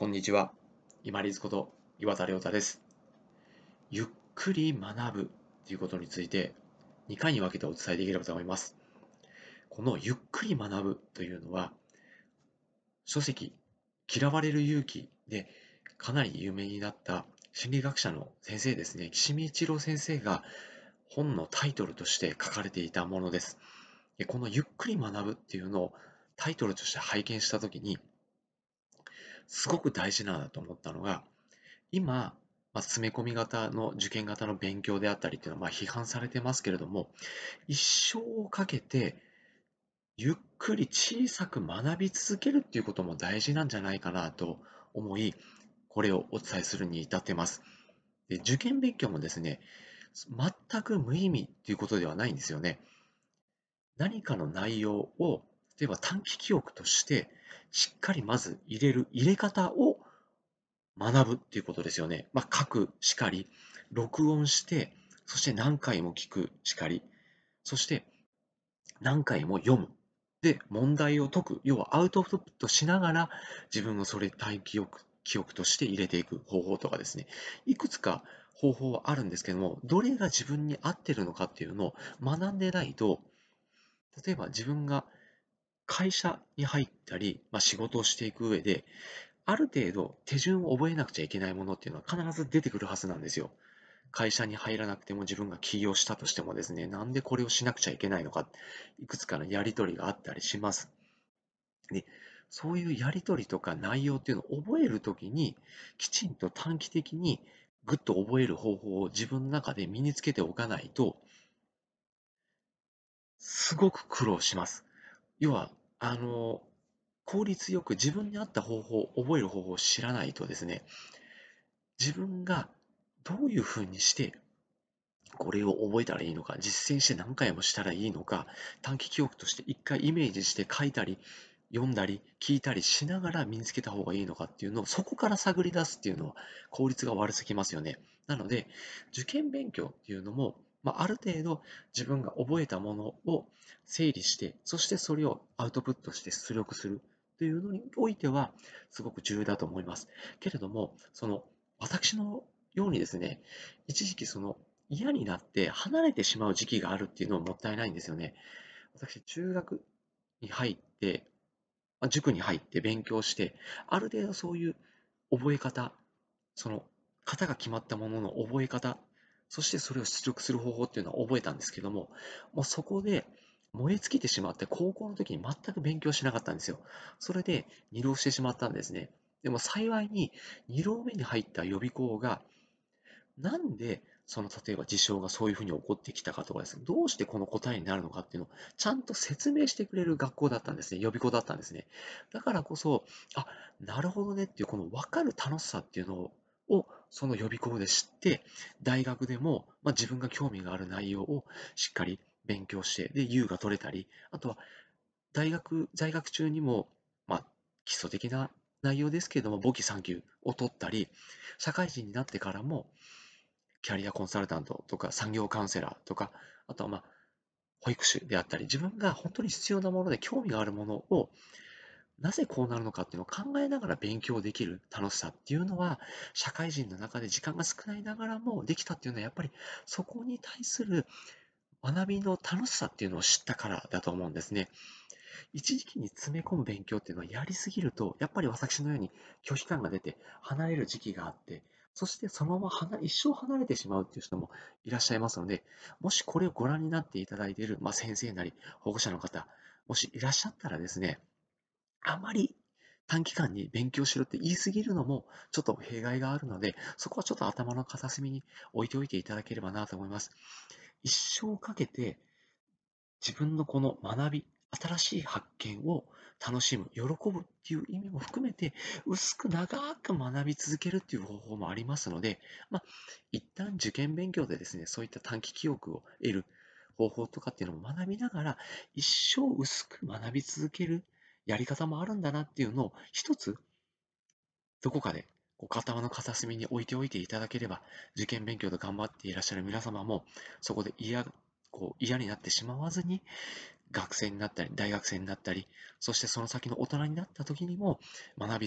こんにちは。今立こと岩田亮太です。ゆっくり学ぶということについて2回に分けてお伝えできればと思います。このゆっくり学ぶというのは書籍嫌われる勇気でかなり有名になった心理学者の先生ですね、岸見一郎先生が本のタイトルとして書かれていたものです。このゆっくり学ぶっていうのをタイトルとして拝見したときにすごく大事なんだと思ったのが、今、まあ、詰め込み型の受験型の勉強であったりっていうのはまあ批判されてますけれども、一生をかけてゆっくり小さく学び続けるっていうことも大事なんじゃないかなと思い、これをお伝えするに至ってます。で受験勉強もですね、全く無意味っていうことではないんですよね。何かの内容を、例えば短期記憶としてしっかりまず入れる入れ方を学ぶっていうことですよね。まあ、書くしかり、録音して、そして何回も聞くしかり、そして何回も読む。で、問題を解く。要はアウトプットしながら自分のそれ体記憶記憶として入れていく方法とかですね。いくつか方法はあるんですけども、どれが自分に合ってるのかっていうのを学んでないと、例えば自分が会社に入ったり、まあ、仕事をしていく上で、ある程度手順を覚えなくちゃいけないものっていうのは必ず出てくるはずなんですよ。会社に入らなくても自分が起業したとしてもですね、なんでこれをしなくちゃいけないのか、いくつかのやり取りがあったりします。で、そういうやり取りとか内容っていうのを覚えるときに、きちんと短期的にぐっと覚える方法を自分の中で身につけておかないと、すごく苦労します。要は、あの、効率よく自分に合った方法、覚える方法を知らないとですね、自分がどういうふうにしてこれを覚えたらいいのか、実践して何回もしたらいいのか、短期記憶として一回イメージして書いたり、読んだり、聞いたりしながら身につけた方がいいのかっていうのを、そこから探り出すっていうのは効率が悪すぎますよね。なので、受験勉強っていうのも、まあ、ある程度自分が覚えたものを整理して、そしてそれをアウトプットして出力するというのにおいては、すごく重要だと思います。けれども、その、私のようにですね、一時期その嫌になって離れてしまう時期があるっていうのはもったいないんですよね。私、中学に入って、塾に入って勉強して、ある程度そういう覚え方、その型が決まったものの覚え方そしてそれを出力する方法っていうのは覚えたんですけども、もうそこで燃え尽きてしまって、高校の時に全く勉強しなかったんですよ。それで二浪してしまったんですね。でも幸いに二浪目に入った予備校が、なんでその例えば事象がそういうふうに起こってきたかとかですね、どうしてこの答えになるのかっていうのをちゃんと説明してくれる学校だったんですね。予備校だったんですね。だからこそ、あ、なるほどねっていうこの分かる楽しさっていうのををその予備校で知って、大学でも、まあ、自分が興味がある内容をしっかり勉強して、で、優が取れたり、あとは大学、在学中にも、まあ、基礎的な内容ですけれども、簿記3級を取ったり、社会人になってからも、キャリアコンサルタントとか産業カウンセラーとか、あとはまあ、保育士であったり、自分が本当に必要なもので興味があるものをなぜこうなるのかっていうのを考えながら勉強できる楽しさっていうのは、社会人の中で時間が少ないながらもできたっていうのは、やっぱりそこに対する学びの楽しさっていうのを知ったからだと思うんですね。一時期に詰め込む勉強っていうのはやりすぎると、やっぱり私のように拒否感が出て離れる時期があって、そしてそのまま一生離れてしまうっていう人もいらっしゃいますので、もしこれをご覧になっていただいている、まあ、先生なり保護者の方、もしいらっしゃったらですね、あまり短期間に勉強しろって言い過ぎるのもちょっと弊害があるので、そこはちょっと頭の片隅に置いておいていただければなと思います。一生かけて自分のこの学び、新しい発見を楽しむ、喜ぶっていう意味も含めて、薄く長く学び続けるっていう方法もありますので、まあ、一旦受験勉強でですね、そういった短期記憶を得る方法とかっていうのも学びながら、一生薄く学び続けるやり方もあるんだなっていうのを一つどこかでこう頭の片隅に置いておいていただければ受験勉強で頑張っていらっしゃる皆様もそこで嫌こう嫌になってしまわずに学生になったり大学生になったりそしてその先の大人になった時にも学び